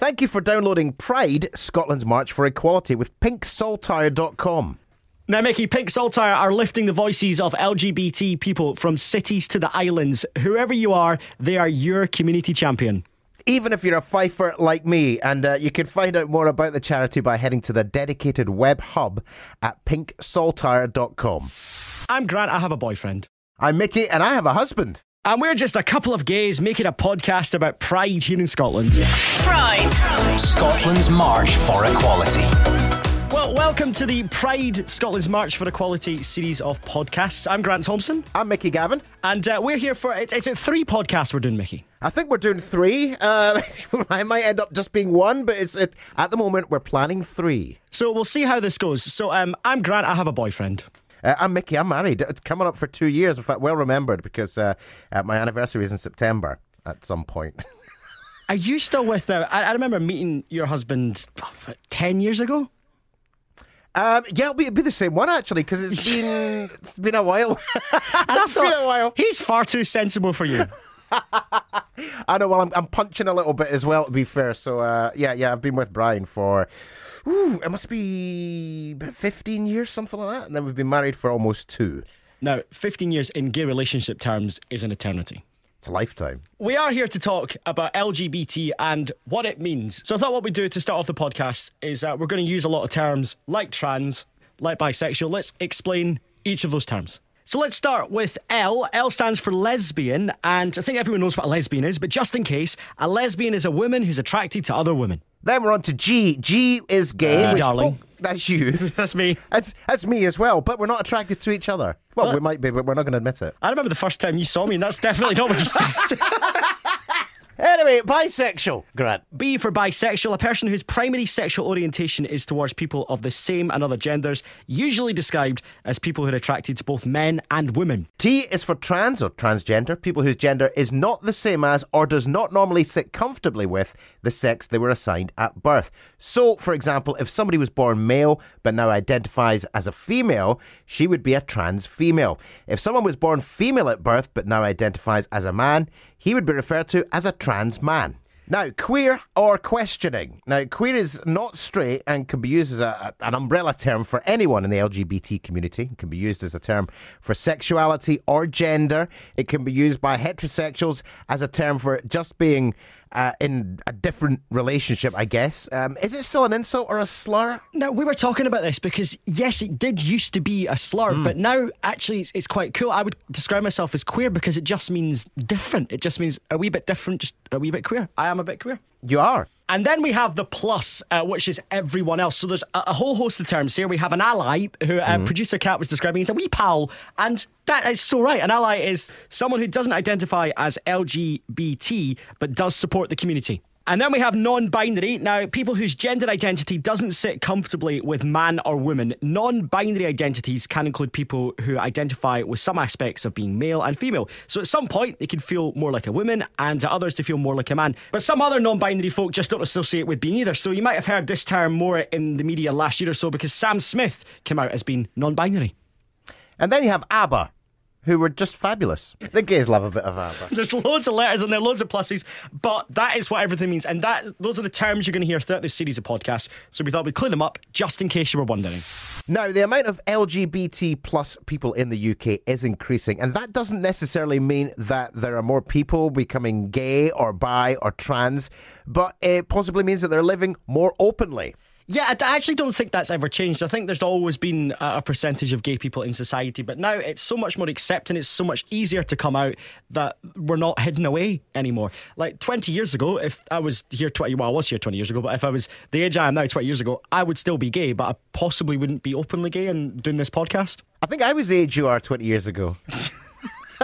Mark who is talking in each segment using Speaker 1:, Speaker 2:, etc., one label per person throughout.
Speaker 1: Thank you for downloading Pride, Scotland's March for Equality with pinksaltire.com.
Speaker 2: Now, Mickey, Pink Saltire are lifting the voices of LGBT people from cities to the islands. Whoever you are, they are your community champion.
Speaker 1: Even if you're a fifer like me, and uh, you can find out more about the charity by heading to the dedicated web hub at pinksaltire.com.
Speaker 2: I'm Grant, I have a boyfriend.
Speaker 1: I'm Mickey, and I have a husband.
Speaker 2: And we're just a couple of gays making a podcast about pride here in Scotland.
Speaker 3: Pride.
Speaker 4: Scotland's March for Equality.
Speaker 2: Well, welcome to the Pride Scotland's March for Equality series of podcasts. I'm Grant Thompson,
Speaker 1: I'm Mickey Gavin.
Speaker 2: and uh, we're here for it- it's it three podcasts we're doing, Mickey.
Speaker 1: I think we're doing three. Uh, I might end up just being one, but it's it, at the moment we're planning three.
Speaker 2: So we'll see how this goes. So um, I'm Grant, I have a boyfriend.
Speaker 1: Uh, I'm Mickey. I'm married. It's coming up for two years. In fact, well remembered because uh, uh, my anniversary is in September at some point.
Speaker 2: Are you still with now? I, I remember meeting your husband what, 10 years ago.
Speaker 1: Um, yeah, it'll be, it'll be the same one actually because it's been it's been a while. It's been a while.
Speaker 2: he's far too sensible for you.
Speaker 1: I know. Well, I'm, I'm punching a little bit as well. To be fair, so uh, yeah, yeah, I've been with Brian for. Ooh, it must be 15 years, something like that. And then we've been married for almost two.
Speaker 2: now, 15 years in gay relationship terms is an eternity.
Speaker 1: It's a lifetime.
Speaker 2: We are here to talk about LGBT and what it means. So I thought what we'd do to start off the podcast is uh, we're going to use a lot of terms like trans, like bisexual. Let's explain each of those terms. So let's start with L. L stands for lesbian, and I think everyone knows what a lesbian is, but just in case, a lesbian is a woman who's attracted to other women.
Speaker 1: Then we're on to G. G is gay.
Speaker 2: Uh,
Speaker 1: which-
Speaker 2: darling.
Speaker 1: oh, that's you.
Speaker 2: That's me.
Speaker 1: That's that's me as well. But we're not attracted to each other. Well, we might be, but we're not going to admit it.
Speaker 2: I remember the first time you saw me, and that's definitely not what you said.
Speaker 1: Anyway, bisexual. Grant.
Speaker 2: B for bisexual, a person whose primary sexual orientation is towards people of the same and other genders, usually described as people who are attracted to both men and women.
Speaker 1: T is for trans or transgender, people whose gender is not the same as or does not normally sit comfortably with the sex they were assigned at birth. So, for example, if somebody was born male but now identifies as a female, she would be a trans female. If someone was born female at birth but now identifies as a man, he would be referred to as a trans man. Now, queer or questioning. Now, queer is not straight and can be used as a, an umbrella term for anyone in the LGBT community. It can be used as a term for sexuality or gender. It can be used by heterosexuals as a term for just being uh, in a different relationship, I guess. Um, is it still an insult or a slur?
Speaker 2: Now, we were talking about this because, yes, it did used to be a slur, but now actually it's, it's quite cool. I would describe myself as queer because it just means different. It just means a wee bit different, just a wee bit queer. I am a bit queer.
Speaker 1: You are.
Speaker 2: And then we have the plus, uh, which is everyone else. So there's a, a whole host of terms here. We have an ally, who uh, producer Cat was describing as a wee pal, and that is so right. An ally is someone who doesn't identify as LGBT but does support the community. And then we have non binary. Now, people whose gender identity doesn't sit comfortably with man or woman. Non binary identities can include people who identify with some aspects of being male and female. So at some point, they can feel more like a woman, and at others, they feel more like a man. But some other non binary folk just don't associate with being either. So you might have heard this term more in the media last year or so because Sam Smith came out as being non binary.
Speaker 1: And then you have ABBA, who were just fabulous. The gays love a bit of ABBA.
Speaker 2: There's loads of letters and there, loads of pluses, but that is what everything means. And that those are the terms you're going to hear throughout this series of podcasts. So we thought we'd clear them up just in case you were wondering.
Speaker 1: Now, the amount of LGBT plus people in the UK is increasing, and that doesn't necessarily mean that there are more people becoming gay or bi or trans, but it possibly means that they're living more openly.
Speaker 2: Yeah, I I actually don't think that's ever changed. I think there's always been a a percentage of gay people in society, but now it's so much more accepting. It's so much easier to come out that we're not hidden away anymore. Like 20 years ago, if I was here 20, well, I was here 20 years ago, but if I was the age I am now 20 years ago, I would still be gay, but I possibly wouldn't be openly gay and doing this podcast.
Speaker 1: I think I was the age you are 20 years ago.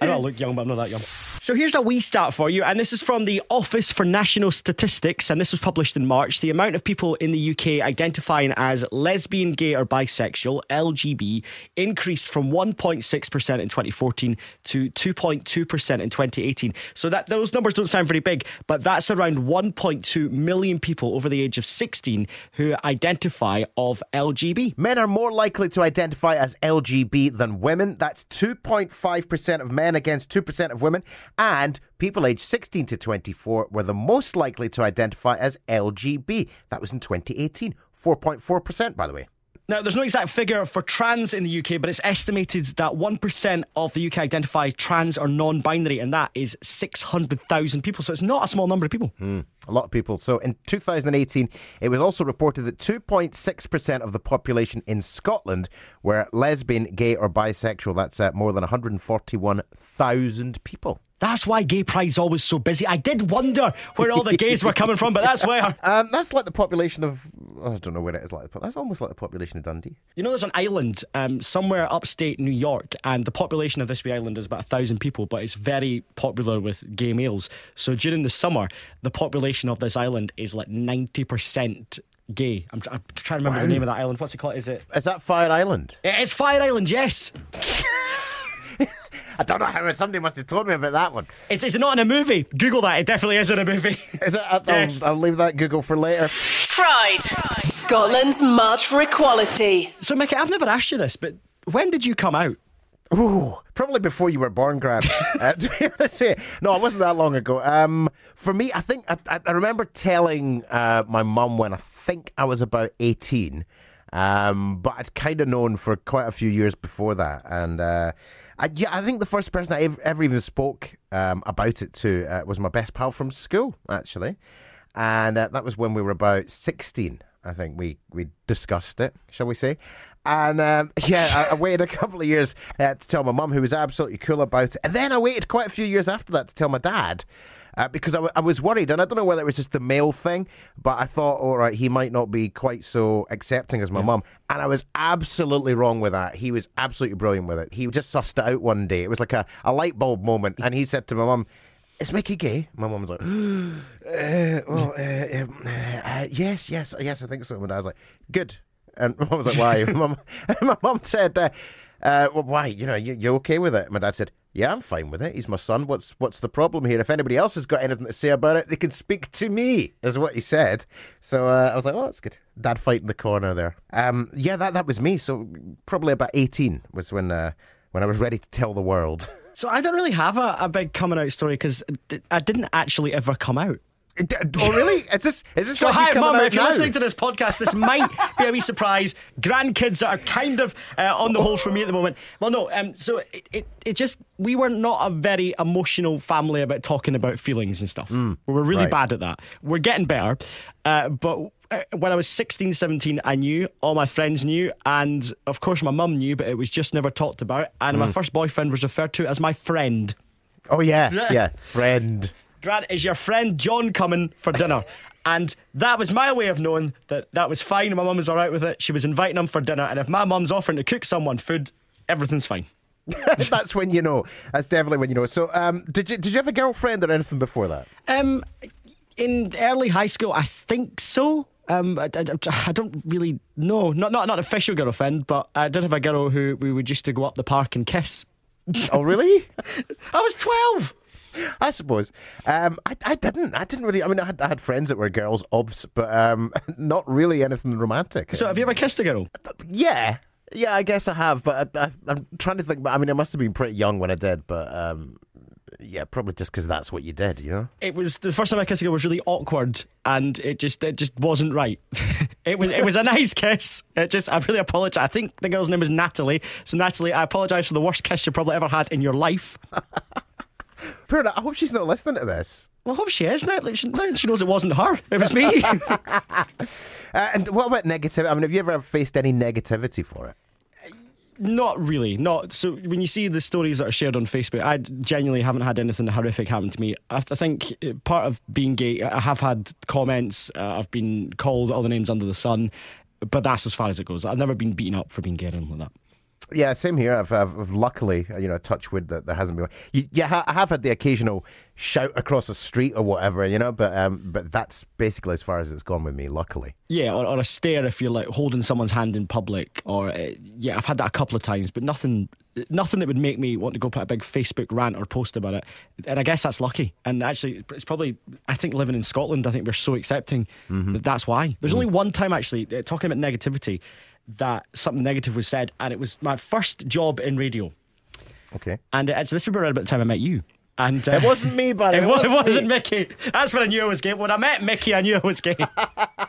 Speaker 2: I don't look young, but I'm not that young. So here's a wee stat for you, and this is from the Office for National Statistics, and this was published in March. The amount of people in the UK identifying as lesbian, gay, or bisexual (LGB) increased from 1.6% in 2014 to 2.2% in 2018. So that those numbers don't sound very big, but that's around 1.2 million people over the age of 16 who identify of LGB.
Speaker 1: Men are more likely to identify as LGB than women. That's 2.5% of men against 2% of women. And people aged 16 to 24 were the most likely to identify as LGB. That was in 2018. 4.4%, by the way.
Speaker 2: Now, there's no exact figure for trans in the UK, but it's estimated that 1% of the UK identify trans or non binary, and that is 600,000 people. So it's not a small number of people.
Speaker 1: Mm, a lot of people. So in 2018, it was also reported that 2.6% of the population in Scotland were lesbian, gay, or bisexual. That's uh, more than 141,000 people.
Speaker 2: That's why Gay Pride's always so busy. I did wonder where all the gays were coming from, but that's where.
Speaker 1: Um, that's like the population of. I don't know where it is like, but That's almost like the population of Dundee.
Speaker 2: You know, there's an island um, somewhere upstate New York, and the population of this wee island is about a thousand people, but it's very popular with gay males. So during the summer, the population of this island is like 90% gay. I'm, I'm trying to remember wow. the name of that island. What's it called? Is it?
Speaker 1: Is that Fire Island?
Speaker 2: It's Fire Island, yes.
Speaker 1: I don't know how somebody must have told me about that one.
Speaker 2: It's, it's not in a movie. Google that. It definitely is in a movie.
Speaker 1: Is it? I'll, yes. I'll, I'll leave that Google for later.
Speaker 3: Pride, Scotland's March for Equality.
Speaker 2: So, Mickey, I've never asked you this, but when did you come out?
Speaker 1: Ooh, probably before you were born, Grant. uh, no, it wasn't that long ago. Um, for me, I think I, I remember telling uh, my mum when I think I was about eighteen, um, but I'd kind of known for quite a few years before that, and uh, I, yeah, I think the first person I ever, ever even spoke um, about it to uh, was my best pal from school, actually. And uh, that was when we were about 16. I think we, we discussed it, shall we say. And um, yeah, I, I, waited a couple of years uh, to tell my mum, who was absolutely cool about it. And then I waited quite a few years after that to tell my dad uh, because I, w- I was worried, and I don't know whether it was just the male thing, but I thought, all right, he might not be quite so accepting as my yeah. mum. And I was absolutely wrong with that. He was absolutely brilliant with it. He just sussed it out one day. It was like a, a light bulb moment, and he said to my mum, is Mickey gay? My mum was like, uh, well, uh, um, uh, yes, yes, yes, I think so. And I was like, good. And mum was like, why? my, mum, said, uh, uh, why? You know, you, you okay with it? My dad said, yeah, I'm fine with it. He's my son. What's what's the problem here? If anybody else has got anything to say about it, they can speak to me, is what he said. So uh, I was like, oh, that's good. Dad fight in the corner there. Um, yeah, that that was me. So probably about 18 was when uh, when I was ready to tell the world.
Speaker 2: So I don't really have a, a big coming out story because I didn't actually ever come out.
Speaker 1: Oh really? Is this is this?
Speaker 2: So hi, Mum. If
Speaker 1: you're
Speaker 2: now? listening to this podcast, this might be a wee surprise. Grandkids are kind of uh, on the hold for me at the moment. Well, no. Um. So it, it, it just we were not a very emotional family about talking about feelings and stuff. Mm, we were really right. bad at that. We're getting better, uh, but. Uh, when I was 16, 17, I knew, all my friends knew, and of course my mum knew, but it was just never talked about. And mm. my first boyfriend was referred to as my friend.
Speaker 1: Oh, yeah, yeah, friend.
Speaker 2: Grant, is your friend John coming for dinner? And that was my way of knowing that that was fine. My mum was all right with it. She was inviting him for dinner. And if my mum's offering to cook someone food, everything's fine.
Speaker 1: That's when you know. That's definitely when you know. So, um, did you did you have a girlfriend or anything before that?
Speaker 2: Um, in early high school, I think so. Um, I, I, I, don't really know. Not not not an official girlfriend, but I did have a girl who we would used to go up the park and kiss.
Speaker 1: Oh, really?
Speaker 2: I was twelve.
Speaker 1: I suppose. Um, I, I didn't. I didn't really. I mean, I had, I had friends that were girls, obs, but um, not really anything romantic.
Speaker 2: So, have you ever kissed a girl?
Speaker 1: Yeah. Yeah, I guess I have, but I, am trying to think. But I mean, I must have been pretty young when I did, but um, yeah, probably just because that's what you did, you know.
Speaker 2: It was the first time I kissed a girl was really awkward, and it just it just wasn't right. it was it was a nice kiss. It just I really apologize. I think the girl's name was Natalie. So Natalie, I apologize for the worst kiss you probably ever had in your life.
Speaker 1: I hope she's not listening to this.
Speaker 2: Well, I hope she is. Now she, now she knows it wasn't her. It was me.
Speaker 1: uh, and what about negativity? I mean, have you ever faced any negativity for it?
Speaker 2: Not really. Not so. When you see the stories that are shared on Facebook, I genuinely haven't had anything horrific happen to me. I, I think part of being gay, I have had comments. Uh, I've been called all the names under the sun, but that's as far as it goes. I've never been beaten up for being gay or anything like that.
Speaker 1: Yeah, same here. I've, I've, luckily, you know, touch wood that there hasn't been. Yeah, I have had the occasional shout across the street or whatever, you know, but um, but that's basically as far as it's gone with me. Luckily.
Speaker 2: Yeah, or, or a stare if you're like holding someone's hand in public, or uh, yeah, I've had that a couple of times, but nothing, nothing that would make me want to go put a big Facebook rant or post about it. And I guess that's lucky. And actually, it's probably I think living in Scotland, I think we're so accepting mm-hmm. that that's why. There's mm-hmm. only one time actually uh, talking about negativity that something negative was said, and it was my first job in radio.
Speaker 1: Okay.
Speaker 2: And actually, this was around about the time I met you. And uh,
Speaker 1: It wasn't me, buddy.
Speaker 2: It, it wasn't
Speaker 1: me.
Speaker 2: Mickey. That's when I knew I was gay. When I met Mickey, I knew I was gay.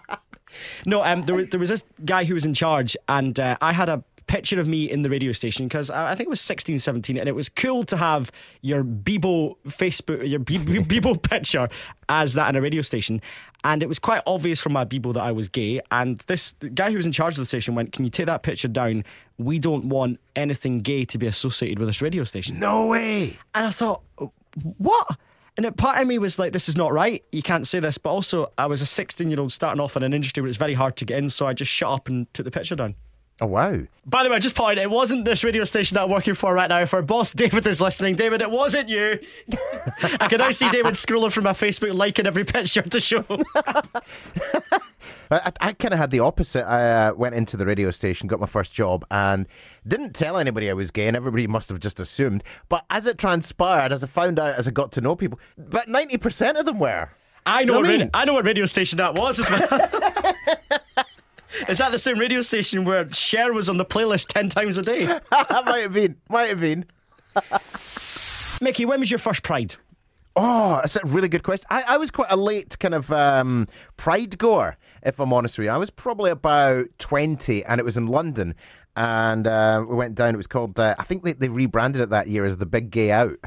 Speaker 2: no, um, there was, there was this guy who was in charge, and uh, I had a picture of me in the radio station because I I think it was 16, 17, and it was cool to have your Bebo Facebook, your Be- Be- Bebo picture as that in a radio station. And it was quite obvious from my Bebo that I was gay. And this the guy who was in charge of the station went, Can you take that picture down? We don't want anything gay to be associated with this radio station.
Speaker 1: No way.
Speaker 2: And I thought, what? And part of me was like, this is not right. You can't say this. But also, I was a 16 year old starting off in an industry where it's very hard to get in. So I just shut up and took the picture down.
Speaker 1: Oh wow.
Speaker 2: By the way, I just point, it wasn't this radio station that I'm working for right now. If our boss David is listening, David, it wasn't you. I can now see David scrolling through my Facebook, liking every picture to show.
Speaker 1: I, I, kind of had the opposite. I uh, went into the radio station, got my first job, and didn't tell anybody I was gay, and everybody must have just assumed. But as it transpired, as I found out, as I got to know people, about ninety percent of them were.
Speaker 2: I know,
Speaker 1: You know
Speaker 2: what
Speaker 1: what I
Speaker 2: radio,
Speaker 1: mean?
Speaker 2: I know what radio station that was as well. Is that the same radio station where Cher was on the playlist 10 times a day?
Speaker 1: that might have been. Might have been.
Speaker 2: Mickey, when was your first Pride?
Speaker 1: Oh, that's a really good question. I, I was quite a late kind of um, pride goer, if I'm honest with you. I was probably about 20 and it was in London. And uh, we went down. It was called, uh, I think they, they rebranded it that year as the Big Gay Out.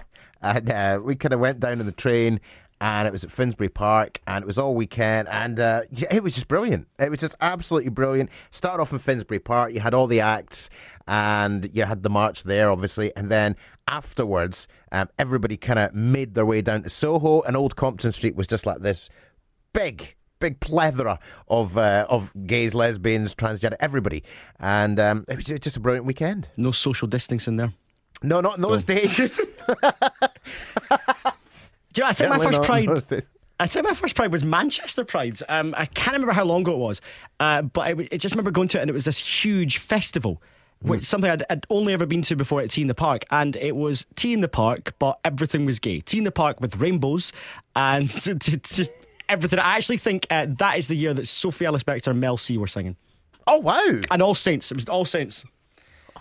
Speaker 1: And uh, we kind of went down in the train and it was at Finsbury Park and it was all weekend. And uh, it was just brilliant. It was just absolutely brilliant. Started off in Finsbury Park. You had all the acts and you had the march there, obviously. And then afterwards, um, everybody kind of made their way down to Soho, and Old Compton Street was just like this big, big plethora of uh, of gays, lesbians, transgender, everybody, and um, it was just a brilliant weekend.
Speaker 2: No social distancing there.
Speaker 1: No, not in those days.
Speaker 2: Do you know, I think my first Pride. I think my first Pride was Manchester Pride. Um, I can't remember how long ago it was, uh, but I just remember going to it and it was this huge festival. Which something I'd, I'd only ever been to before at T in the Park, and it was T in the Park, but everything was gay. T in the Park with rainbows and just everything. I actually think uh, that is the year that Sophie Ellis Bextor and Mel C were singing,
Speaker 1: Oh wow!
Speaker 2: and All Saints. It was All Saints.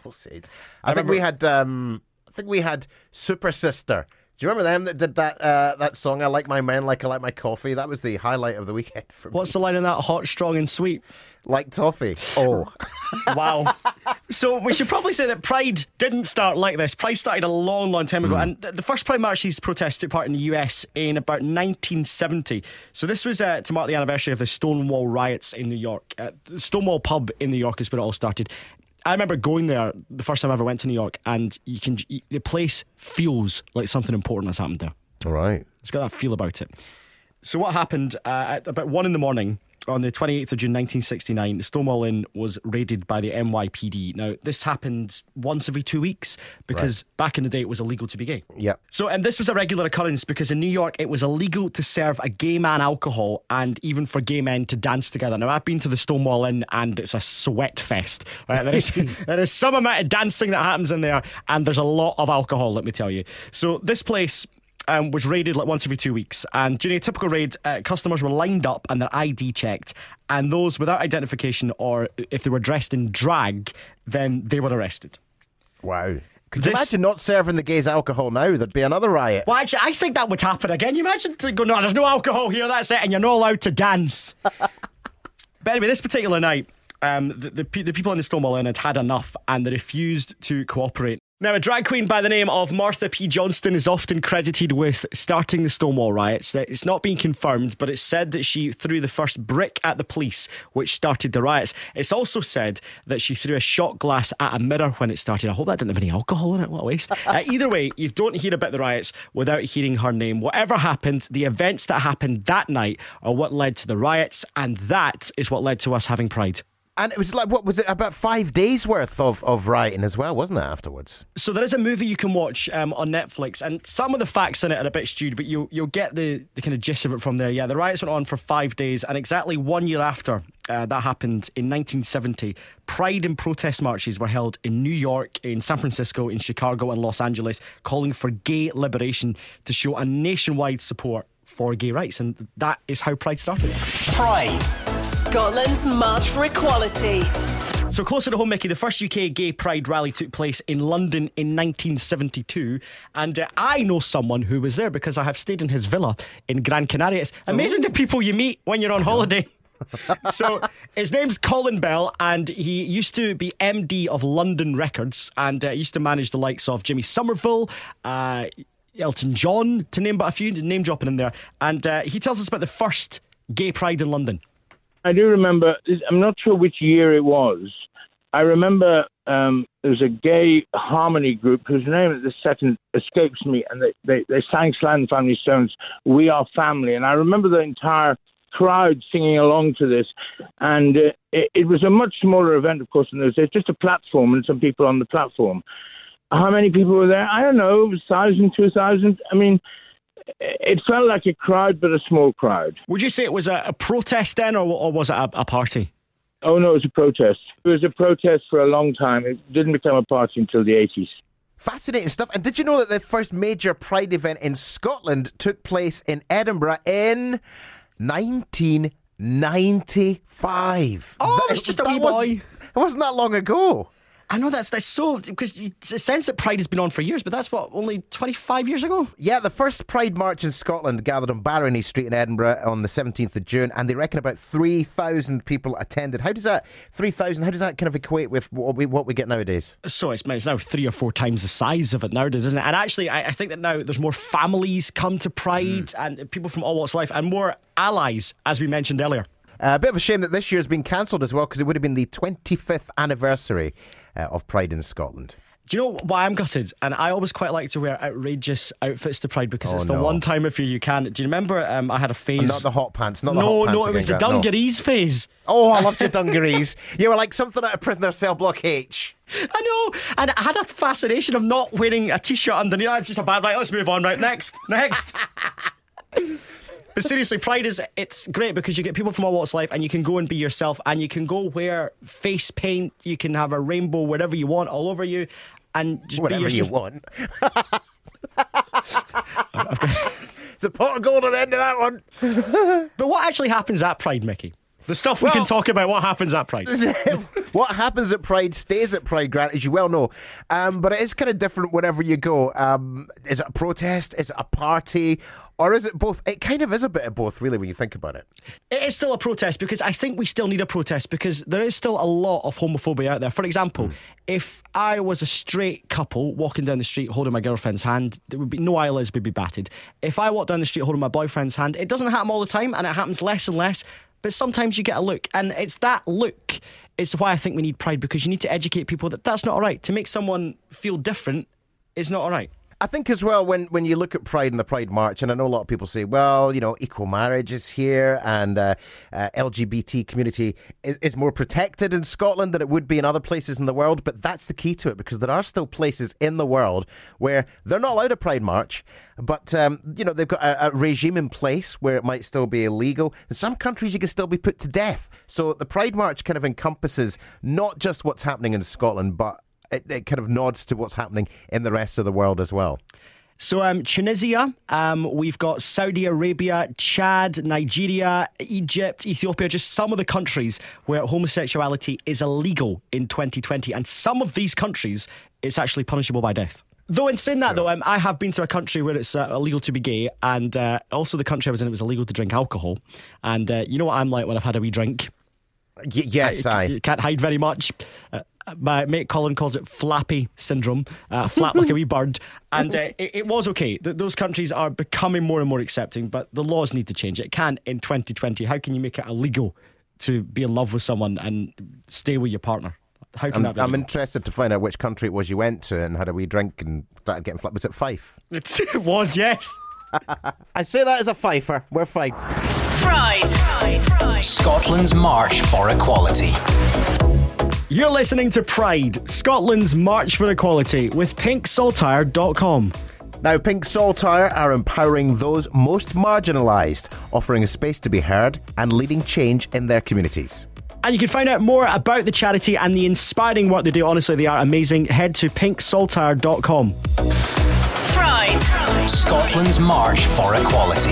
Speaker 1: I'll say it. I, think we had. Um, I think we had Supersister. Do you remember them that did that uh, that song? I like my men like I like my coffee. That was the highlight of the weekend for me.
Speaker 2: What's the line in that? Hot, strong, and sweet.
Speaker 1: Like toffee. Oh,
Speaker 2: Wow. so we should probably say that Pride didn't start like this. Pride started a long, long time ago. And the first Pride March these protests took part in the US in about 1970. So this was uh, to mark the anniversary of the Stonewall riots in New York. Uh, the Stonewall pub in New York is where it all started. I remember going there the first time I ever went to New York, and you can the place feels like something important has happened there.
Speaker 1: all right.
Speaker 2: It's got that feel about it. So what happened uh, at about one in the morning on the 28th of June 1969? Stonewall Inn was raided by the NYPD. Now this happened once every two weeks because back in the day it was illegal to be gay.
Speaker 1: Yep.
Speaker 2: So, and this was a regular occurrence because in New York it was illegal to serve a gay man alcohol and even for gay men to dance together. Now, I've been to the Stonewall Inn and it's a sweat fest. Right? There, is, there is some amount of dancing that happens in there and there's a lot of alcohol, let me tell you. So, this place. Um, was raided like once every two weeks, and during a typical raid, uh, customers were lined up and their ID checked, and those without identification or if they were dressed in drag, then they were arrested.
Speaker 1: Wow. Could
Speaker 2: This-
Speaker 1: you imagine not serving the gays alcohol now? There'd be another riot.
Speaker 2: Well, actually, I think that would happen again. You imagine go, no, there's no alcohol here, that's it, and you're not allowed to dance. but anyway, this particular night, um, the, the, the people in the Stonewall Inn had had enough and they refused to cooperate. Now, a drag queen by the name of Marsha P. Johnson is often credited with starting the Stonewall riots. It's not been confirmed, but it's said that she threw the first brick at the police, which started the riots. It's also said that she threw a shot glass at a mirror when it started. I hope that didn't have any alcohol in it. What a waste. uh, either way, you don't hear about the riots without hearing her name. Whatever happened, the events that happened that night are what led to the riots, and that is what led to us having pride.
Speaker 1: And it was like, what was it? About five days worth of, of rioting as well, wasn't it? Afterwards.
Speaker 2: So there is a movie you can watch um, on Netflix, and some of the facts in it are a bit skewed, but you'll you'll get the, the kind of gist of it from there. Yeah, the riots went on for five days, and exactly one year after uh, that happened in 1970, Pride and protest marches were held in New York, in San Francisco, in Chicago, and Los Angeles, calling for gay liberation to show a nationwide support for gay rights, and that is how Pride started.
Speaker 4: Pride
Speaker 3: Scotland's March for Equality.
Speaker 2: So closer to home, Mickey, the first UK gay pride rally took place in London in 1972, and uh, I know someone who was there because I have stayed in his villa in Gran Canaria. It's amazing the people you meet when you're on holiday. so his name's Colin Bell, and he used to be MD of London Records, and uh, used to manage the likes of Jimmy Somerville. Uh, Elton John, to name but a few, name dropping in there. And uh, he tells us about the first gay pride in London.
Speaker 5: I do remember. I'm not sure which year it was. I remember um, there was a gay harmony group whose name at the second escapes me, and they, they, they sang the Family Stones, "We Are Family," and I remember the entire crowd singing along to this, and uh, it, it was a much smaller event, of course, and there was just a platform and some people on the platform. How many people were there? I don't know, thousand, two thousand. I mean, it felt like a crowd, but a small crowd.
Speaker 2: Would you say it was a, a protest then, or, or was it a, a party?
Speaker 5: Oh no, it was a protest. It was a protest for a long time. It didn't become a party until the eighties.
Speaker 1: Fascinating stuff. And did you know that the first major Pride event in Scotland took place in Edinburgh in 1995?
Speaker 2: Oh, it was just a wee
Speaker 1: wasn't-
Speaker 2: boy.
Speaker 1: It wasn't that long ago.
Speaker 2: I know that's that's so because it's a sense that Pride has been on for years, but that's what only twenty five years ago.
Speaker 1: Yeah, the first Pride March in Scotland gathered on Barony Street in Edinburgh on the 17th of June, and they reckon about 3,000 people attended. How does that, 3,000, how does that kind of equate with what we, what we get nowadays?
Speaker 2: So it's, it's now three or four times the size of it nowadays, isn't it? And actually, I, I think that now there's more families come to Pride and people from all walks of life, and more allies, as we mentioned earlier.
Speaker 1: Uh, a bit of a shame that this year's been cancelled as well, because it would have been the 25th anniversary uh, of Pride in Scotland.
Speaker 2: Do you know why I'm gutted? And I always quite like to wear outrageous outfits to Pride because
Speaker 1: Oh,
Speaker 2: it's the
Speaker 1: no.
Speaker 2: one time of year you can. Do you remember? Um, I had a phase.
Speaker 1: Not the hot pants, not the
Speaker 2: no,
Speaker 1: hot pants.
Speaker 2: no, no, it was the
Speaker 1: Grant, no.
Speaker 2: dungarees phase.
Speaker 1: Oh, I loved the dungarees. you were like something out of Prisoner Cell Block H.
Speaker 2: I know, and I had a fascination of not wearing a t-shirt underneath. That's just a bad. Right, let's move on. Right, next, next. But seriously, Pride is it's great because you get people from all walks of life and you can go and be yourself and you can go wear face paint, you can have a rainbow wherever you want all over you and just
Speaker 1: Whatever
Speaker 2: be
Speaker 1: you want. It's a pot of gold at the end of that one.
Speaker 2: But what actually happens at Pride, Mickey? The stuff we
Speaker 1: Well-
Speaker 2: can talk about what happens at Pride.
Speaker 1: what happens at Pride stays at Pride, Grant, as you well know. Um, but it is kind of different wherever you go. Um, is it a protest? Is it a party? Or is it both? It kind of is a bit of both, really, when you think about it.
Speaker 2: It is still a protest because I think we still need a protest because there is still a lot of homophobia out there. For example, hmm. if I was a straight couple walking down the street holding my girlfriend's hand, there would be no eyelids would be batted. If I walk down the street holding my boyfriend's hand, it doesn't happen all the time and it happens less and less. But sometimes you get a look, and it's that look is why I think we need pride because you need to educate people that that's not all right. To make someone feel different is not all right.
Speaker 1: I think as well when, when you look at Pride and the Pride March, and I know a lot of people say, well, you know, equal marriage is here, and uh, uh, LGBT community is, is more protected in Scotland than it would be in other places in the world. But that's the key to it because there are still places in the world where they're not allowed a Pride March, but um, you know they've got a, a regime in place where it might still be illegal. In some countries, you can still be put to death. So the Pride March kind of encompasses not just what's happening in Scotland, but it, it kind of nods to what's happening in the rest of the world as well.
Speaker 2: So, um, Tunisia, um, we've got Saudi Arabia, Chad, Nigeria, Egypt, Ethiopia, just some of the countries where homosexuality is illegal in 2020. And some of these countries, it's actually punishable by death. Though, in saying that, though, um, I have been to a country where it's uh, illegal to be gay, and uh, also the country I was in, it was illegal to drink alcohol. And uh, you know what I'm like when I've had a wee drink?
Speaker 1: Y- yes, I.
Speaker 2: You can't hide very much. Uh, my mate Colin calls it flappy syndrome, uh, flap like a wee bird. And uh, it, it was okay. Th- those countries are becoming more and more accepting, but the laws need to change. It can in 2020. How can you make it illegal to be in love with someone and stay with your partner? How can
Speaker 1: I'm,
Speaker 2: that be?
Speaker 1: I'm
Speaker 2: legal?
Speaker 1: interested to find out which country it was you went to and had a wee drink and started getting flat. Was it Fife?
Speaker 2: It's- it was, yes.
Speaker 1: I say that as a Fifer. We're fine.
Speaker 3: Pride.
Speaker 4: Scotland's March for Equality.
Speaker 2: You're listening to Pride, Scotland's March for Equality with pinksaltire.com.
Speaker 1: Now, Pink Saltire are empowering those most marginalised, offering a space to be heard and leading change in their communities.
Speaker 2: And you can find out more about the charity and the inspiring work they do. Honestly, they are amazing. Head to pinksaltire.com.
Speaker 3: Pride.
Speaker 4: Scotland's March for Equality.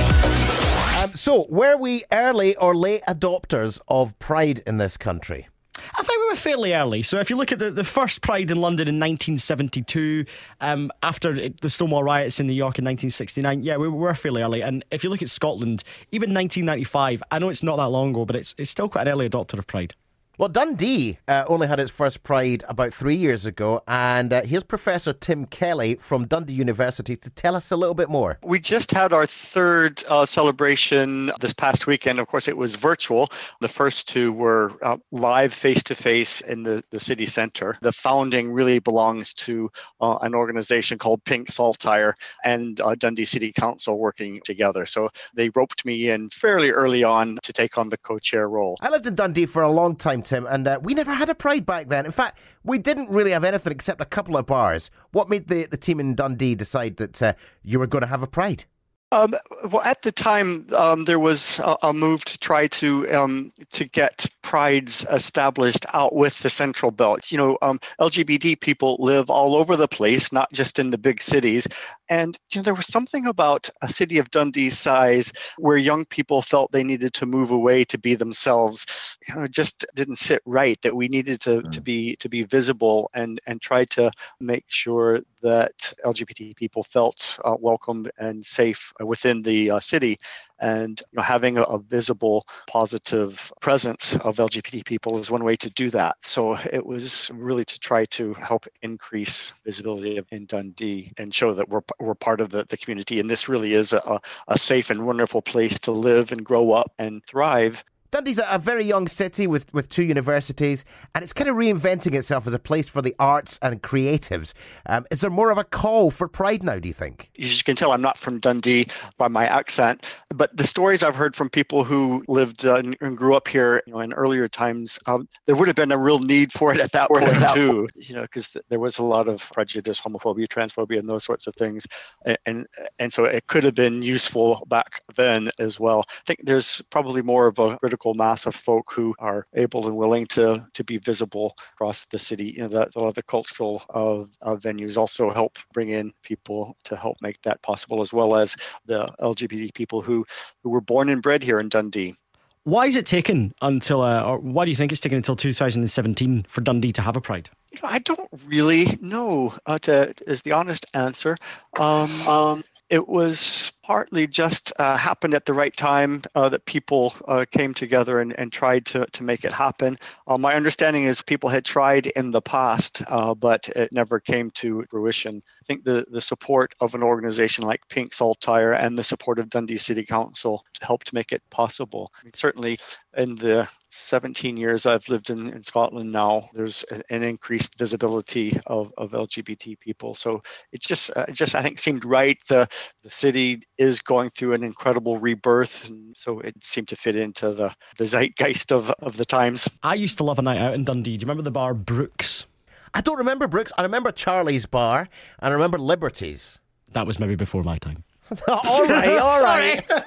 Speaker 1: Um, so, were we early or late adopters of pride in this country?
Speaker 2: I think we were fairly early. So if you look at the, the first Pride in London in 1972, um, after the Stonewall riots in New York in 1969, yeah, we were fairly early. And if you look at Scotland, even 1995, I know it's not that long ago, but it's, it's still quite an early adopter of Pride.
Speaker 1: Well, Dundee uh, only had its first Pride about three years ago, and uh, here's Professor Tim Kelly from Dundee University to tell us a little bit more.
Speaker 6: We just had our third uh, celebration this past weekend. Of course, it was virtual. The first two were uh, live face to face in the, the city centre. The founding really belongs to uh, an organization called Pink Saltire and uh, Dundee City Council working together. So they roped me in fairly early on to take on the co chair role.
Speaker 1: I lived in Dundee for a long time Tim, and uh, we never had a Pride back then. In fact, we didn't really have anything except a couple of bars. What made the, the team in Dundee decide that uh, you were going to have a Pride?
Speaker 6: Um, well, at the time, um, there was a, a, move to try to um, to get prides established out with the Central Belt. You know, um, LGBT people live all over the place, not just in the big cities. And you know, there was something about a city of Dundee's size where young people felt they needed to move away to be themselves. You know, it just didn't sit right. That we needed to, mm. to be to be visible and and try to make sure that LGBT people felt uh, welcome and safe within the uh, city. And you know, having a, a, visible, positive presence of LGBT people is one way to do that. So it was really to try to help increase visibility in Dundee and show that we're, we're part of the, the community. And this really is a, a safe and wonderful place to live and grow up and thrive.
Speaker 1: Dundee's a very young city with, with two universities, and it's kind of reinventing itself as a place for the arts and creatives. Um, is there more of a call for pride now, do you think?
Speaker 6: As you can tell, I'm not from Dundee by my accent, but the stories I've heard from people who lived uh, and grew up here you know, in earlier times, um, there would have been a real need for it at that point, too, you know, because th- there was a lot of prejudice, homophobia, transphobia, and those sorts of things. And, and, and so it could have been useful back then as well. I think there's probably more of a critical critical mass of folk who are able and willing to to be visible across the city. You know, the, a lot of the cultural uh, uh, venues also help bring in people to help make that possible, as well as the LGBT people who who were born and bred here in Dundee.
Speaker 2: Why is it taken until, uh, or why do you think it's taken until 2017 for Dundee to have a Pride?
Speaker 6: I don't really know. Uh, to, is the honest answer. Um, um, it was partly just uh, happened at the right time uh, that people uh, came together and, and tried to, to make it happen. Uh, my understanding is people had tried in the past, uh, but it never came to fruition. I think the, the support of an organization like Pink Saltire and the support of Dundee City Council helped make it possible. I mean, certainly, in the 17 years I've lived in, in Scotland now, there's an increased visibility of, of LGBT people. So it's just, uh, just I think seemed right. The the city is going through an incredible rebirth, and so it seemed to fit into the, the zeitgeist of, of the times.
Speaker 2: I used to love a night out in Dundee. Do you remember the bar Brooks?
Speaker 1: I don't remember Brooks. I remember Charlie's Bar, and I remember Liberties.
Speaker 2: That was maybe before my time.
Speaker 1: all right, all right.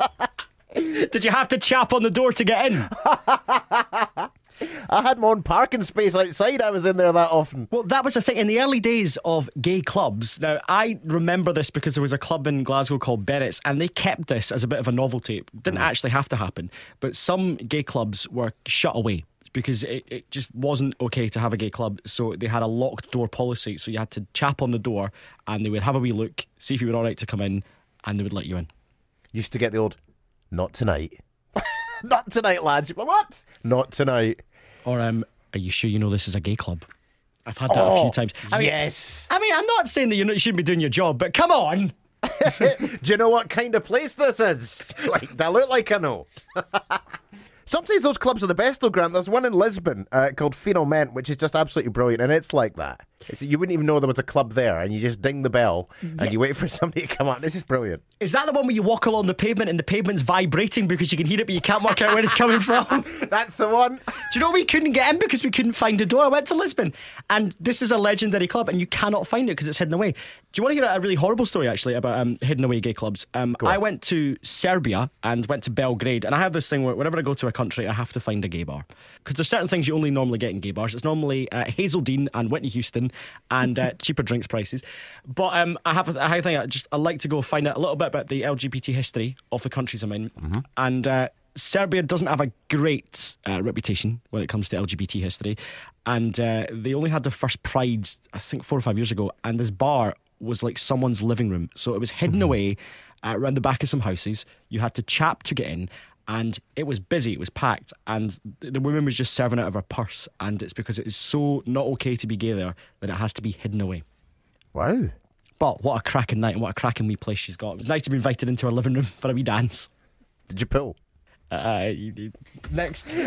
Speaker 2: Did you have to chap on the door to get in?
Speaker 1: I had my own parking space outside. I was in there that often.
Speaker 2: Well, that was the thing. In the early days of gay clubs, now I remember this because there was a club in Glasgow called Bennets, and they kept this as a bit of a novelty. It didn't mm. actually have to happen, but some gay clubs were shut away because it, it just wasn't okay to have a gay club. So they had a locked door policy. So you had to chap on the door and they would have a wee look, see if you were all right to come in, and they would let you in.
Speaker 1: Used to get the old, not tonight. not tonight, lads. What? Not tonight.
Speaker 2: Or um, are you sure you know this is a gay club? I've had that oh, a few oh, times.
Speaker 1: I mean, yes.
Speaker 2: I mean, I'm not saying that you shouldn't be doing your job, but come on.
Speaker 1: Do you know what kind of place this is? Like, do I look like I know? Sometimes those clubs are the best, though, Grant. There's one in Lisbon uh, called Finalmente, which is just absolutely brilliant, and it's like that. It's, you wouldn't even know there was a club there, and you just ding the bell yeah. and you wait for somebody to come up. This is brilliant.
Speaker 2: Is that the one where you walk along the pavement and the pavement's vibrating because you can hear it, but you can't work out where it's coming from?
Speaker 1: That's the one.
Speaker 2: Do you know we couldn't get in because we couldn't find a door? I went to Lisbon, and this is a legendary club, and you cannot find it because it's hidden away. Do you want to hear a really horrible story actually about um, hidden away gay clubs? Um, I went to Serbia and went to Belgrade, and I have this thing where whenever I go to a country, I have to find a gay bar because there's certain things you only normally get in gay bars. It's normally uh, Hazell Dean and Whitney Houston and uh, cheaper drinks prices. But um, I have a, I think I just I like to go find out a little bit about the LGBT history of the countries I'm in, mm-hmm. and. Uh, Serbia doesn't have a great uh, reputation when it comes to LGBT history, and uh, they only had their first Pride, I think, four or five years ago, and this bar was like someone's living room, so it was hidden away uh, around the back of some houses. You had to chap to get in. And it was busy, it was packed, and the woman was just serving out of her purse. And it's because it is so not okay to be gay there that it has to be hidden away.
Speaker 1: Wow.
Speaker 2: But what a cracking night and what a cracking wee place she's got. It was nice to be invited into her living room for a wee dance.
Speaker 1: Did you pull?
Speaker 2: Uh, next.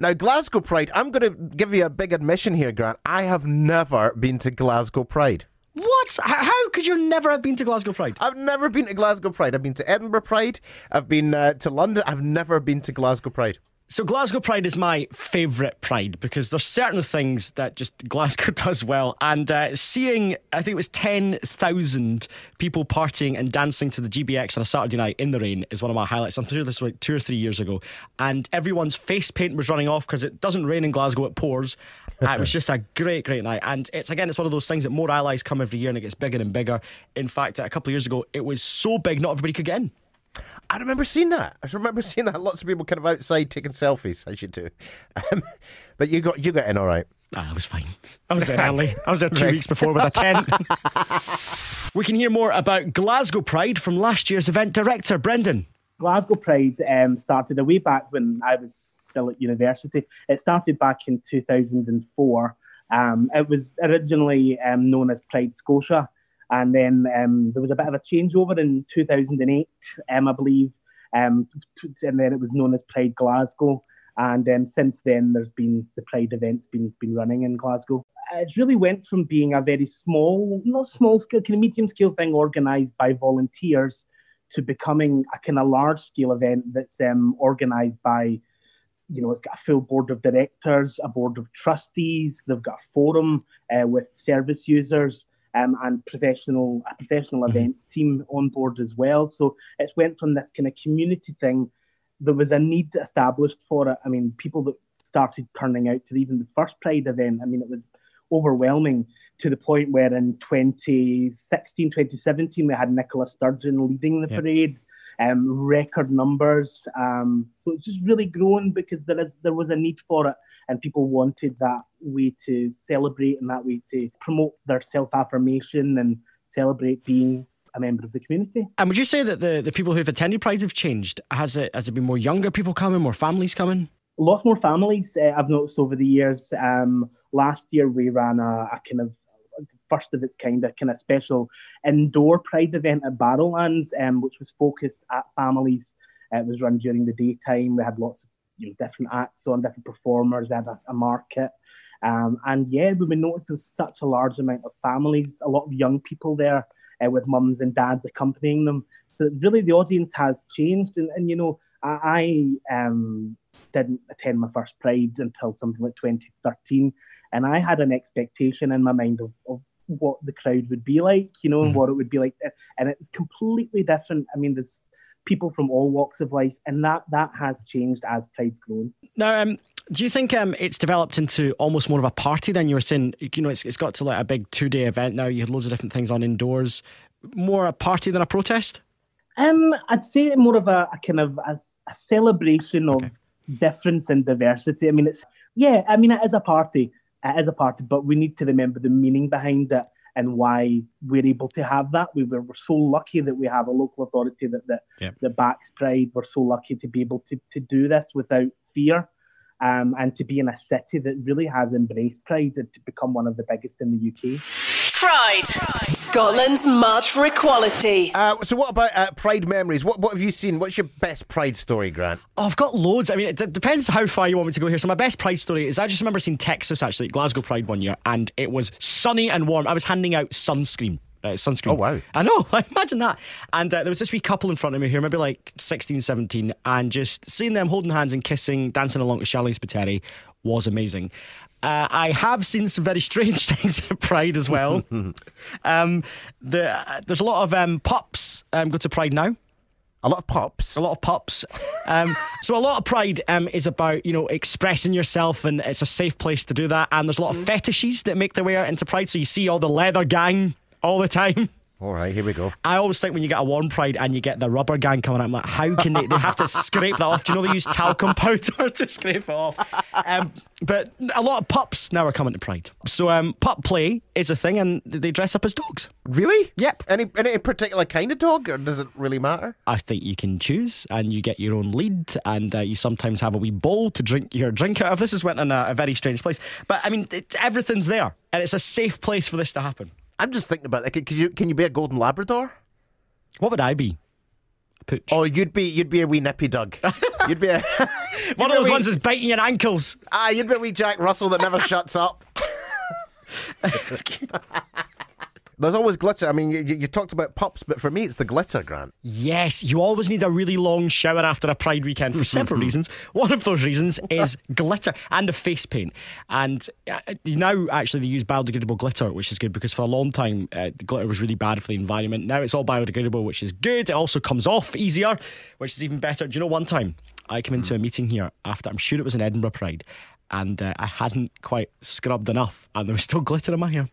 Speaker 1: Now, Glasgow Pride, I'm going to give you a big admission here, Grant. I have never been to Glasgow Pride.
Speaker 2: What? How could you never have been to Glasgow Pride?
Speaker 1: I've never been to Glasgow Pride. I've been to Edinburgh Pride. I've been uh, to London. I've never been to Glasgow Pride.
Speaker 2: So Glasgow Pride is my favourite Pride because there's certain things that just Glasgow does well, and uh, seeing I think it was ten thousand people partying and dancing to the GBX on a Saturday night in the rain is one of my highlights. I'm sure this was like two or three years ago, and everyone's face paint was running off because it doesn't rain in Glasgow; it pours. Uh, it was just a great, great night, and it's again, it's one of those things that more allies come every year and it gets bigger and bigger. In fact, a couple of years ago, it was so big not everybody could get in.
Speaker 1: I remember seeing that. I remember seeing that. Lots of people kind of outside taking selfies, as you do. Um, but you got you got in all right.
Speaker 2: Ah, I was fine. I was there early. I was there two weeks before with a tent. we can hear more about Glasgow Pride from last year's event director, Brendan.
Speaker 7: Glasgow Pride um, started a way back when I was still at university. It started back in 2004. Um, it was originally um, known as Pride Scotia, and then um, there was a bit of a changeover in 2008, um, I believe, um, and then it was known as Pride Glasgow. And um, since then, there's been the Pride events been been running in Glasgow. It's really went from being a very small, not small scale, kind of medium scale thing organised by volunteers to becoming a kind of large scale event that's um, organised by, you know, it's got a full board of directors, a board of trustees, they've got a forum uh, with service users. Um, and professional a professional events team on board as well. So it's went from this kind of community thing. There was a need established for it. I mean, people that started turning out to even the first Pride event. I mean, it was overwhelming to the point where in 2016, 2017, we had Nicola Sturgeon leading the parade, um, record numbers. Um, so it's just really grown because there is there was a need for it, and people wanted that way to celebrate and that way to promote their self affirmation and celebrate being a member of the community.
Speaker 2: And would you say that the, the people who've attended Prides have changed? Has it has it been more younger people coming, more families coming?
Speaker 7: lots more families uh, I've noticed over the years. Um, last year we ran a, a kind of first of its kind, a kind of special indoor pride event at Barrowlands, um, which was focused at families. It was run during the daytime. We had lots of you know, different acts on, different performers. We had a, a market. Um, and yeah, we noticed there was such a large amount of families, a lot of young people there uh, with mums and dads accompanying them. So really the audience has changed. And, and you know, I, I um, didn't attend my first Pride until something like 2013. And I had an expectation in my mind of, of what the crowd would be like, you know, and what it would be like. And it was completely different. I mean, there's people from all walks of life, and that that has changed as Pride's grown.
Speaker 2: Now, um, do you think um, it's developed into almost more of a party than you were saying? You know, it's, it's got to like a big two day event now. You had loads of different things on indoors. More a party than a protest?
Speaker 7: Um, I'd say more of a, a kind of a, a celebration of difference and diversity. I mean, it's yeah. I mean, it is a party. It is a party, but we need to remember the meaning behind it and why we're able to have that. We were, we're so lucky that we have a local authority that that,
Speaker 2: Yep.
Speaker 7: that backs Pride. We're so lucky to be able to to do this without fear. Um, and to be in a city that really has embraced Pride and to become one of the biggest in the UK.
Speaker 3: Pride. Scotland's March for Equality.
Speaker 1: Uh, so, what about uh, Pride memories? What what have you seen? What's your best Pride story, Grant?
Speaker 2: Oh, I've got loads. I mean, it d- depends how far you want me to go here. So my best Pride story is I just remember seeing Texas actually Glasgow Pride one year, and it was sunny and warm. I was handing out sunscreen. Uh, sunscreen.
Speaker 1: Oh, wow.
Speaker 2: I know. I imagine that. And uh, there was this wee couple in front of me here, maybe like 16, 17, and just seeing them holding hands and kissing, dancing along to Sharleen Spiteri was amazing. Uh, I have seen some very strange things at Pride as well. um, the, uh, there's a lot of um, pups um, go to Pride now
Speaker 1: A lot of pops.
Speaker 2: a lot of pops. Um, so a lot of pride um, is about you know expressing yourself, and it's a safe place to do that. And there's a lot of fetishes that make their way out into pride. So you see all the leather gang all the time.
Speaker 1: All right, here we go.
Speaker 2: I always think when you get a one pride and you get the rubber gang coming out, I'm like, how can they? They have to scrape that off. Do you know they use talcum powder to scrape it off? Um, but a lot of pups now are coming to pride. So um, pup play is a thing, and they dress up as dogs.
Speaker 1: Really?
Speaker 2: Yep.
Speaker 1: Any any particular kind of dog, or does it really matter?
Speaker 2: I think you can choose, and you get your own lead, and uh, you sometimes have a wee bowl to drink your drink out of. This has went in a, a very strange place, but I mean, it, everything's there, and it's a safe place for this to happen.
Speaker 1: I'm just thinking about like, can you can you be a golden Labrador?
Speaker 2: What would I be? Pooch.
Speaker 1: Oh, you'd be you'd be a wee nippy Doug. You'd be a
Speaker 2: One of
Speaker 1: be a
Speaker 2: those
Speaker 1: wee-
Speaker 2: ones that's biting your ankles.
Speaker 1: ah, you'd be a wee Jack Russell that never shuts up. There's always glitter. I mean, you, you talked about pups, but for me, it's the glitter, Grant.
Speaker 2: Yes, you always need a really long shower after a Pride weekend for several reasons. One of those reasons is glitter and the face paint. And uh, now, actually, they use biodegradable glitter, which is good because for a long time, uh, the glitter was really bad for the environment. Now it's all biodegradable, which is good. It also comes off easier, which is even better. Do you know one time I came into a meeting here after, I'm sure it was an Edinburgh Pride, and uh, I hadn't quite scrubbed enough, and there was still glitter in my hair.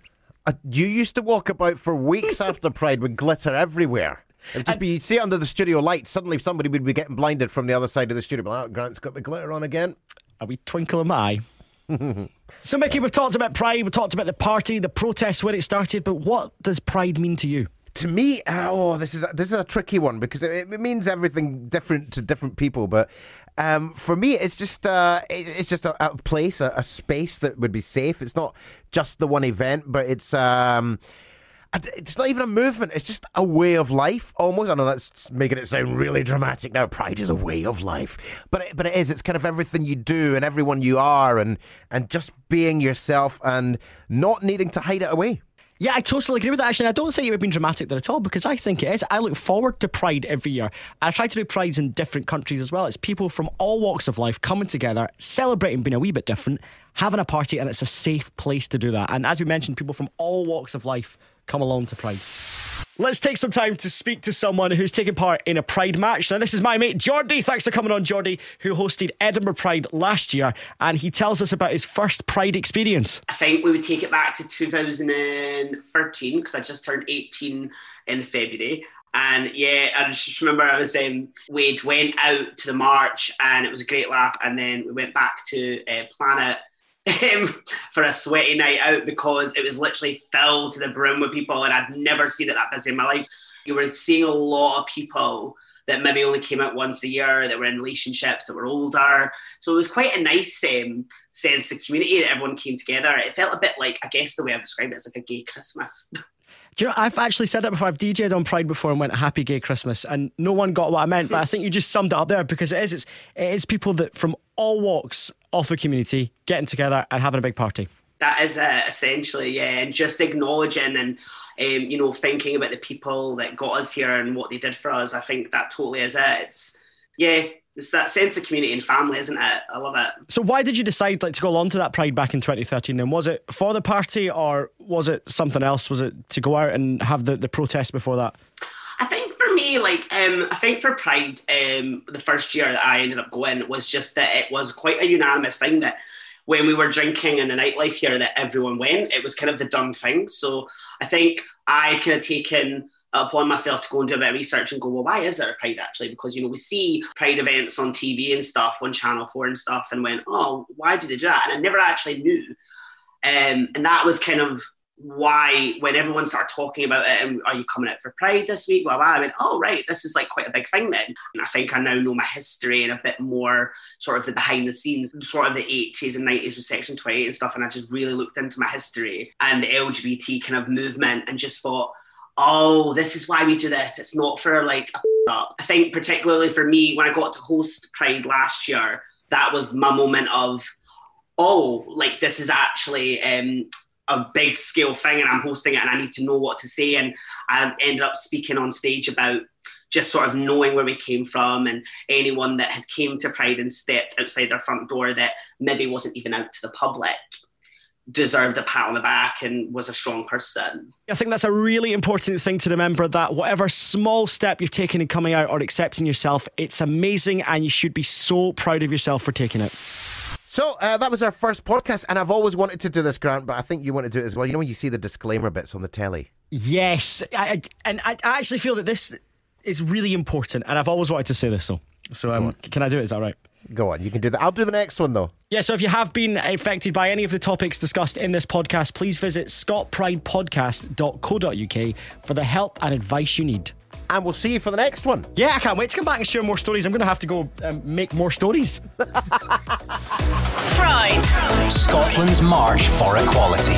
Speaker 1: Uh, you used to walk about for weeks after Pride with glitter everywhere. It would just be, you'd see it under the studio lights. Suddenly, somebody would be getting blinded from the other side of the studio. Like, oh, Grant's got the glitter on again.
Speaker 2: a wee twinkle in my eye. so, Mickey, we've talked about Pride, we've talked about the party, the protests, where it started, but what does Pride mean to you?
Speaker 1: To me, oh, this is a, this is a tricky one because it, it means everything different to different people. But um, for me, it's just uh, it- it's just a, a place, a, a space that would be safe. It's not just the one event, but it's. Um, it's not even a movement. It's just a way of life, almost. I know that's making it sound really dramatic now. Pride is a way of life, but it, but it is. It's kind of everything you do and everyone you are, and and just being yourself and not needing to hide it away.
Speaker 2: Yeah, I totally agree with that. Actually, and I don't think it would be dramatic there at all because I think it is. I look forward to Pride every year. I try to do Prides in different countries as well. It's people from all walks of life coming together, celebrating being a wee bit different, having a party, and it's a safe place to do that. And as we mentioned, people from all walks of life come along to Pride. Let's take some time to speak to someone who's taken part in a Pride match. Now, this is my mate Jordy. Thanks for coming on, Jordy, who hosted Edinburgh Pride last year, and he tells us about his first Pride experience.
Speaker 8: I think we would take it back to 2013 because I just turned 18 in February. And yeah, I just remember I was um, we'd went out to the march and it was a great laugh. And then we went back to uh, Planet for a sweaty night out because it was literally filled to the brim with people, and I'd never seen it that busy in my life. You were seeing a lot of people that maybe only came out once a year, that were in relationships, that were older. So it was quite a nice um, sense of community that everyone came together. It felt a bit like, I guess the way I've described it is like a gay Christmas.
Speaker 2: Do you know, I've actually said that before. I've DJed on Pride before and went a Happy Gay Christmas, and no one got what I meant. But I think you just summed it up there because it is. It's, it's people that from all walks of the community getting together and having a big party.
Speaker 8: that is uh, essentially yeah and just acknowledging and um, you know thinking about the people that got us here and what they did for us i think that totally is it it's yeah it's that sense of community and family isn't it i love it
Speaker 2: So why did you decide like to go along to that Pride back in 2013? And was it for the party or was it something else? Was it to go out and have the, the protest before that?
Speaker 8: Like, um, I think for Pride, um, the first year that I ended up going was just that it was quite a unanimous thing that when we were drinking in the nightlife here, that everyone went. It was kind of the done thing. So I think I'd kind of taken upon myself to go and do a bit of research and go, well, why is there a Pride actually? Because, you know, we see Pride events on TV and stuff, on Channel 4 and stuff, and went, oh, why do they do that? And I never actually knew. Um, and that was kind of why when everyone started talking about it and are you coming out for pride this week blah, i went oh right this is like quite a big thing then. And i think i now know my history and a bit more sort of the behind the scenes sort of the 80s and 90s with section 28 and stuff and i just really looked into my history and the lgbt kind of movement and just thought oh this is why we do this. It's not for like a up. I think particularly for me when i got to host pride last year that was my moment of oh, like this is actually um, a big scale thing and I'm hosting it and I need to know what to say. And I ended up speaking on stage about just sort of knowing where we came from and anyone that had came to Pride and stepped outside their front door that maybe wasn't even out to the public deserved a pat on the back and was a strong person.
Speaker 2: I think that's a really important thing to remember that whatever small step you've taken in coming out or accepting yourself, it's amazing and you should be so proud of yourself for taking it.
Speaker 1: So uh, that was our first podcast, and I've always wanted to do this, Grant, but I think you want to do it as well. You know when you see the disclaimer bits on the telly?
Speaker 2: Yes, I, I, and I, I actually feel that this is really important, and I've always wanted to say this though. So um, can I do it? Is that right?
Speaker 1: Go on, you can do that. I'll do the next one though.
Speaker 2: Yeah, so if you have been affected by any of the topics discussed in this podcast, please visit scottpridepodcast.co.uk for the help and advice you need.
Speaker 1: And we'll see you for the next one.
Speaker 2: Yeah, I can't wait to come back and share more stories. I'm going to have to go um, make more stories.
Speaker 3: Pride.
Speaker 4: Scotland's March for Equality.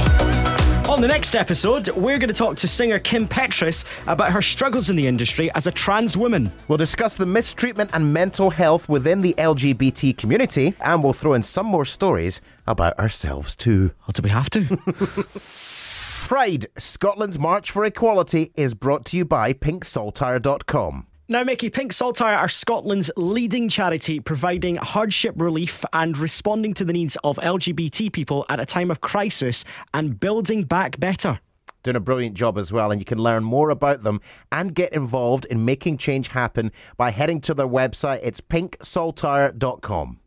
Speaker 2: On the next episode, we're going to talk to singer Kim Petras about her struggles in the industry as a trans woman.
Speaker 1: We'll discuss the mistreatment and mental health within the LGBT community, and we'll throw in some more stories about ourselves too.
Speaker 2: Oh, do we have to?
Speaker 1: Pride, Scotland's March for Equality, is brought to you by pinksaltire.com.
Speaker 2: Now, Mickey, Pink Saltire are Scotland's leading charity providing hardship relief and responding to the needs of LGBT people at a time of crisis and building back better.
Speaker 1: Doing a brilliant job as well, and you can learn more about them and get involved in making change happen by heading to their website. It's pinksaltire.com.